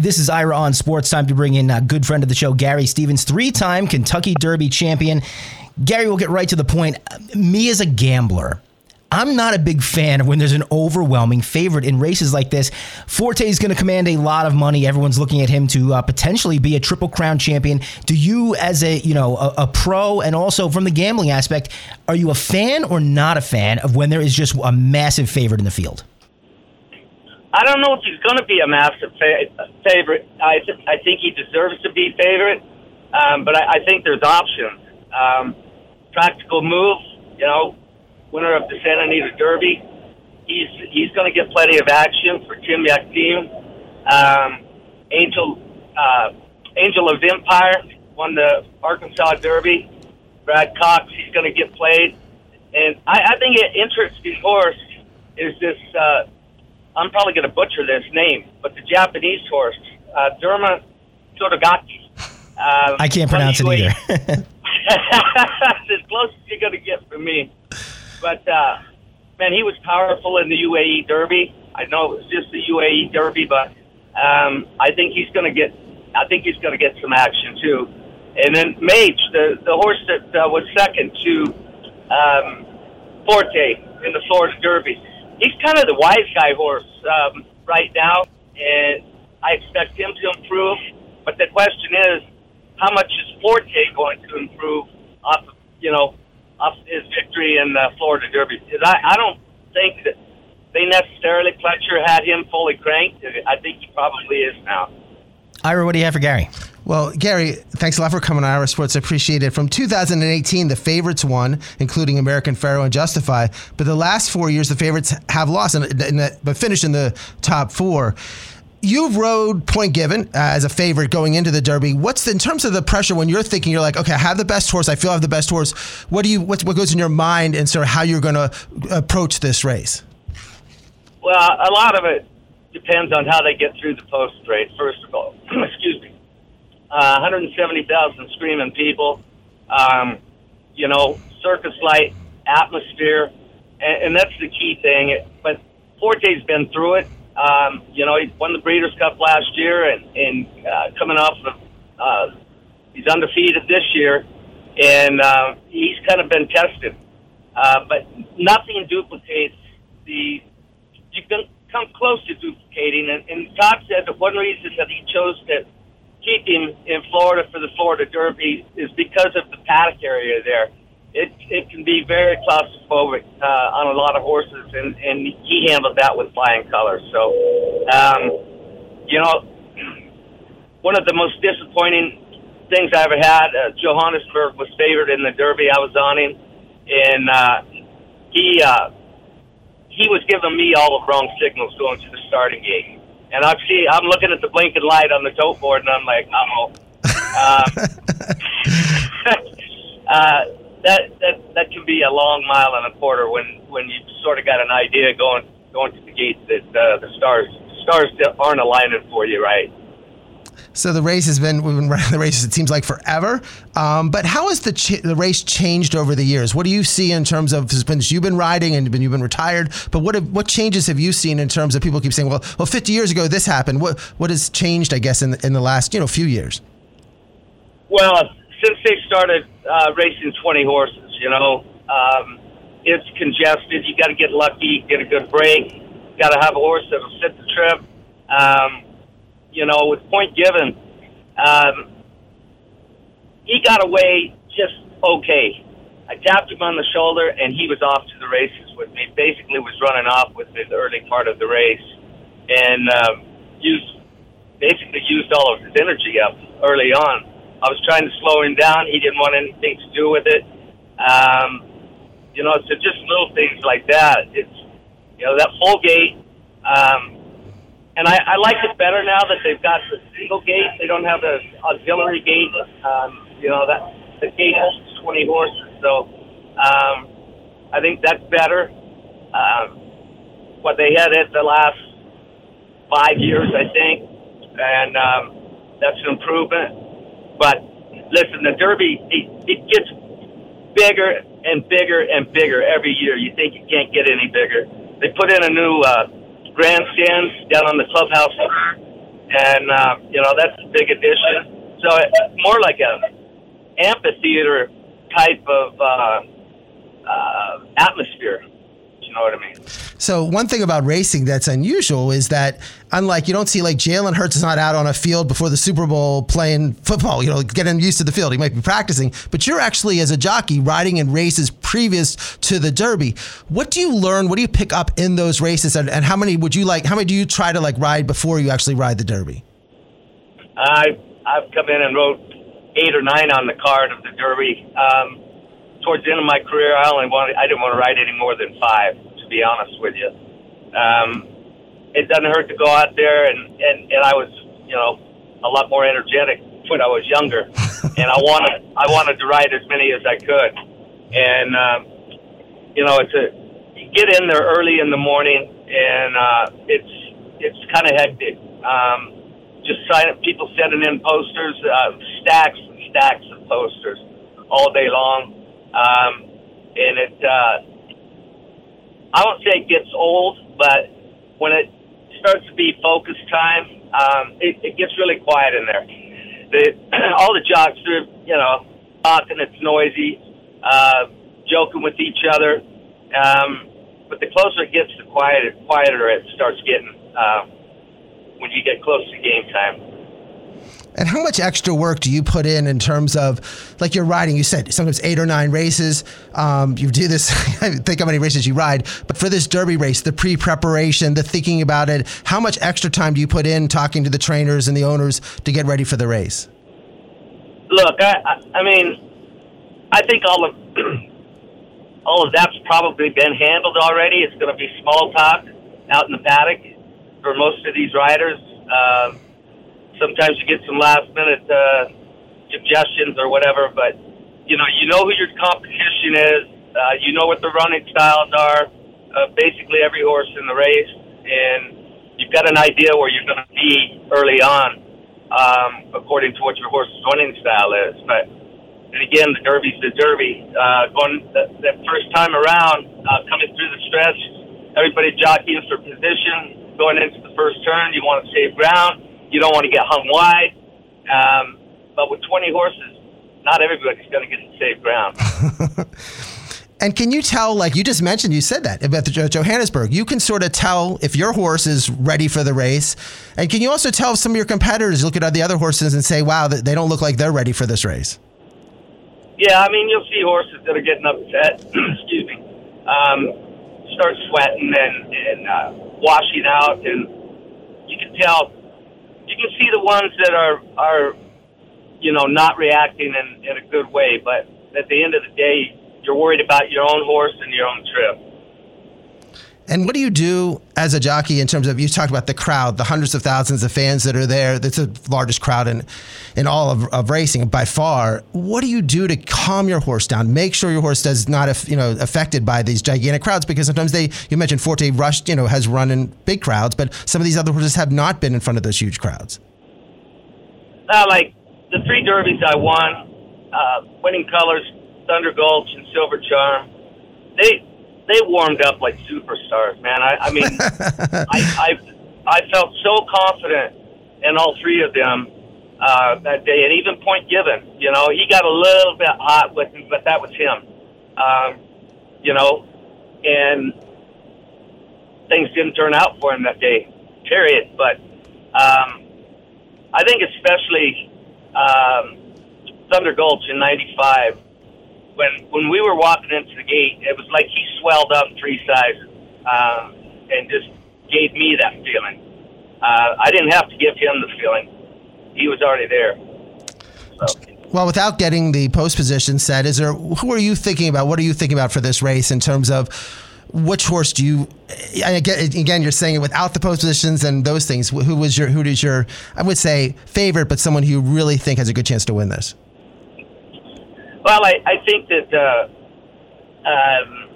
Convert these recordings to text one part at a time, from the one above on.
This is Ira on Sports. Time to bring in a good friend of the show, Gary Stevens, three time Kentucky Derby champion. Gary, we'll get right to the point. Me as a gambler, I'm not a big fan of when there's an overwhelming favorite in races like this. Forte is going to command a lot of money. Everyone's looking at him to uh, potentially be a triple crown champion. Do you, as a you know a, a, pro, and also from the gambling aspect, are you a fan or not a fan of when there is just a massive favorite in the field? I don't know if he's going to be a massive fa- favorite. I th- I think he deserves to be favorite, um, but I, I think there's options. Um, practical move, you know, winner of the Santa Anita Derby. He's he's going to get plenty of action for Tim Yakteen. Um, Angel uh, Angel of Empire won the Arkansas Derby. Brad Cox, he's going to get played, and I, I think an interesting horse is this. Uh, I'm probably going to butcher this name, but the Japanese horse, uh, Derma Sotogake. Um, I can't pronounce it either. as close as you're going to get from me. But uh, man, he was powerful in the UAE Derby. I know it was just the UAE Derby, but um, I think he's going to get. I think he's going to get some action too. And then Mage, the the horse that uh, was second to um, Forte in the Florida Derby, he's kind of the wise guy horse um, right now, and I expect him to improve. But the question is, how much is Forte going to improve off of, you know, off his victory in the Florida Derby? Because I, I don't think that they necessarily Pletcher had him fully cranked. I think he probably is now. Ira, what do you have for Gary? Well, Gary, thanks a lot for coming on Ira Sports. I appreciate it. From 2018, the favorites won, including American Pharoah and Justify. But the last four years, the favorites have lost, and but finished in the top four. You've rode Point Given as a favorite going into the Derby. What's the, in terms of the pressure when you're thinking you're like, okay, I have the best horse. I feel I have the best horse. What do you what, what goes in your mind and sort of how you're going to approach this race? Well, a lot of it depends on how they get through the post parade. First of all, excuse me, uh, 170,000 screaming people. Um, you know, circus light atmosphere, and, and that's the key thing. But Forte's been through it. Um, you know, he won the Breeders' Cup last year, and, and uh, coming off of, uh, he's undefeated this year, and uh, he's kind of been tested. Uh, but nothing duplicates the. You can come close to duplicating, and, and Todd said that one reason that he chose to keep him in Florida for the Florida Derby is because of the paddock area there it it can be very claustrophobic uh, on a lot of horses, and and he handled that with flying colors. So, um, you know, one of the most disappointing things I ever had. Uh, Johannesburg was favored in the Derby. I was on him, and uh, he uh, he was giving me all the wrong signals going to the starting gate. And I see, I'm looking at the blinking light on the tote board, and I'm like, uh-oh. Uh, uh, that that that can be a long mile and a quarter when when you sort of got an idea going going to the gate that uh, the stars stars aren't aligning for you right. So the race has been we've been running the races it seems like forever. Um, but how has the ch- the race changed over the years? What do you see in terms of since you've been riding and you've been retired? But what have, what changes have you seen in terms of people keep saying, well, well, 50 years ago this happened. What what has changed? I guess in the, in the last you know few years. Well, since they started uh, racing 20 horses, you know, um, it's congested. You got to get lucky, get a good break. Got to have a horse that'll sit the trip. Um, you know, with Point Given, um, he got away just okay. I tapped him on the shoulder, and he was off to the races with me. Basically, was running off with the early part of the race, and um, used basically used all of his energy up early on. I was trying to slow him down. He didn't want anything to do with it. Um, you know, so just little things like that. It's you know that full gate, um, and I, I like it better now that they've got the single gate. They don't have the auxiliary gate. Um, you know that the gate holds twenty horses, so um, I think that's better. Um, what they had it the last five years, I think, and um, that's an improvement. But listen, the Derby it, it gets bigger and bigger and bigger every year. You think it can't get any bigger. They put in a new uh, grandstand down on the clubhouse, and uh, you know that's a big addition. So it's more like a amphitheater type of uh, uh, atmosphere. You know what I mean? So one thing about racing that's unusual is that unlike you don't see like Jalen Hurts is not out on a field before the Super Bowl playing football, you know, getting used to the field. He might be practicing, but you're actually as a jockey riding in races previous to the Derby. What do you learn? What do you pick up in those races, and, and how many would you like? How many do you try to like ride before you actually ride the Derby? I I've come in and rode eight or nine on the card of the Derby. Um, towards the end of my career, I only wanted I didn't want to ride any more than five. To be honest with you, um, it doesn't hurt to go out there, and and and I was you know a lot more energetic when I was younger, and I wanted I wanted to ride as many as I could, and um, you know it's a you get in there early in the morning, and uh, it's it's kind of hectic. Um, just sign people sending in posters, uh, stacks and stacks of posters all day long. Um, and it, uh, I won't say it gets old, but when it starts to be focus time, um, it, it gets really quiet in there. The, all the jocks are, you know, talking, it's noisy, uh, joking with each other. Um, but the closer it gets, the quieter, quieter it starts getting uh, when you get close to game time. And how much extra work do you put in in terms of, like you're riding? You said sometimes eight or nine races. Um, you do this. think how many races you ride, but for this Derby race, the pre-preparation, the thinking about it. How much extra time do you put in talking to the trainers and the owners to get ready for the race? Look, I, I, I mean, I think all of all of that's probably been handled already. It's going to be small talk out in the paddock for most of these riders. Um, sometimes you get some last minute uh, suggestions or whatever, but you know you know who your competition is. Uh, you know what the running styles are. Uh, basically, every horse in the race, and you've got an idea where you're going to be early on, um, according to what your horse's running style is. But and again, the Derby's the Derby. Uh, going the, the first time around, uh, coming through the stretch, everybody jockeying for position. Going into the first turn, you want to save ground you don't want to get hung wide. Um, but with 20 horses, not everybody's going to get to safe ground. And can you tell, like you just mentioned, you said that about the Johannesburg, you can sort of tell if your horse is ready for the race. And can you also tell some of your competitors look at the other horses and say, wow, they don't look like they're ready for this race? Yeah, I mean, you'll see horses that are getting upset, excuse me, um, start sweating and, and uh, washing out. And you can tell you see the ones that are are you know not reacting in, in a good way. But at the end of the day, you're worried about your own horse and your own trip. And what do you do as a jockey in terms of you talked about the crowd, the hundreds of thousands of fans that are there? That's the largest crowd in in all of, of racing by far. What do you do to calm your horse down? Make sure your horse does not you know affected by these gigantic crowds because sometimes they you mentioned Forte rushed you know has run in big crowds, but some of these other horses have not been in front of those huge crowds. Uh, like the three derbies I won, uh, winning colors, Thunder Gulch and Silver Charm. They they warmed up like superstars, man. I, I mean, I, I I felt so confident in all three of them uh, that day, and even Point Given. You know, he got a little bit hot with me, but that was him. Um, you know, and things didn't turn out for him that day. Period. But um, I think especially um, Thunder Gulch in '95 when when we were walking into the gate, it was like he swelled up three sizes um, and just gave me that feeling. Uh, I didn't have to give him the feeling; he was already there. So. Well, without getting the post position set, is there who are you thinking about? What are you thinking about for this race in terms of which horse do you? Again, you're saying it without the post positions and those things. Who was your? Who is your? I would say favorite, but someone who you really think has a good chance to win this. Well, I, I think that uh, um,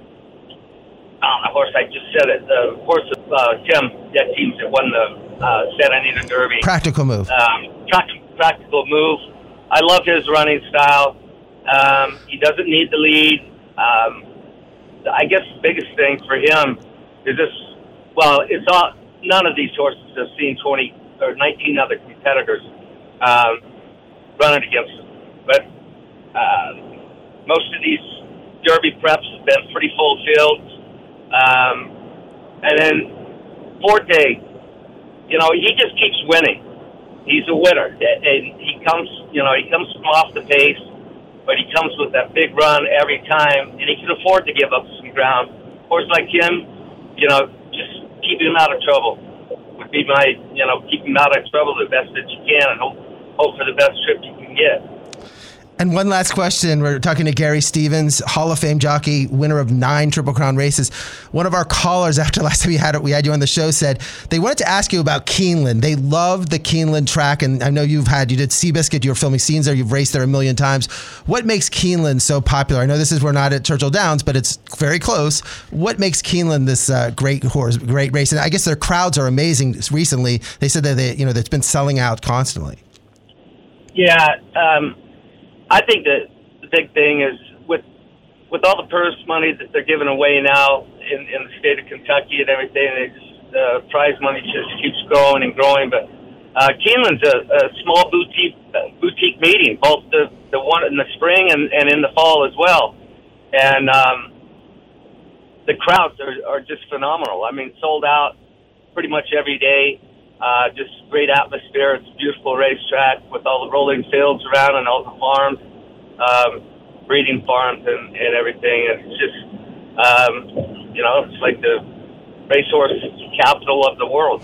oh, the horse I just said it. The horse of uh, Tim that teams that won the uh, Santa Anita Derby. Practical move. Um, practical move. I love his running style. Um, he doesn't need the lead. Um, I guess the biggest thing for him is this. Well, it's all. None of these horses have seen 20 or 19 other competitors um, running against him. But uh, most of these Derby preps have been pretty full fields. Um, and then Forte, you know, he just keeps winning. He's a winner, and he comes, you know, he comes from off the pace, but he comes with that big run every time, and he can afford to give up some ground. Horse like him, you know, just keep him out of trouble would be my, you know, keep him out of trouble the best that you can, and hope, hope for the best trip you can get. And one last question. We're talking to Gary Stevens, Hall of Fame jockey, winner of nine Triple Crown races. One of our callers, after last time we had it, we had you on the show, said they wanted to ask you about Keeneland. They loved the Keeneland track, and I know you've had you did Seabiscuit, you were filming scenes there, you've raced there a million times. What makes Keeneland so popular? I know this is we're not at Churchill Downs, but it's very close. What makes Keeneland this uh, great horse, great race? And I guess their crowds are amazing. Recently, they said that they, you know, that's been selling out constantly. Yeah. Um, I think that the big thing is with with all the purse money that they're giving away now in, in the state of Kentucky and everything, the uh, prize money just keeps growing and growing. But uh, Keeneland's a, a small boutique boutique meeting, both the the one in the spring and, and in the fall as well, and um, the crowds are, are just phenomenal. I mean, sold out pretty much every day. Uh, just great atmosphere. It's a beautiful racetrack with all the rolling fields around and all the farms, um, breeding farms and, and everything. It's just, um, you know, it's like the racehorse capital of the world.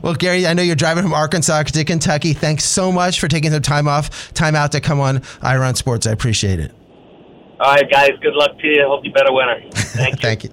well, Gary, I know you're driving from Arkansas to Kentucky. Thanks so much for taking some time off, time out to come on Ira on Sports. I appreciate it. All right, guys. Good luck to you. Hope you better winner. Thank you. Thank you.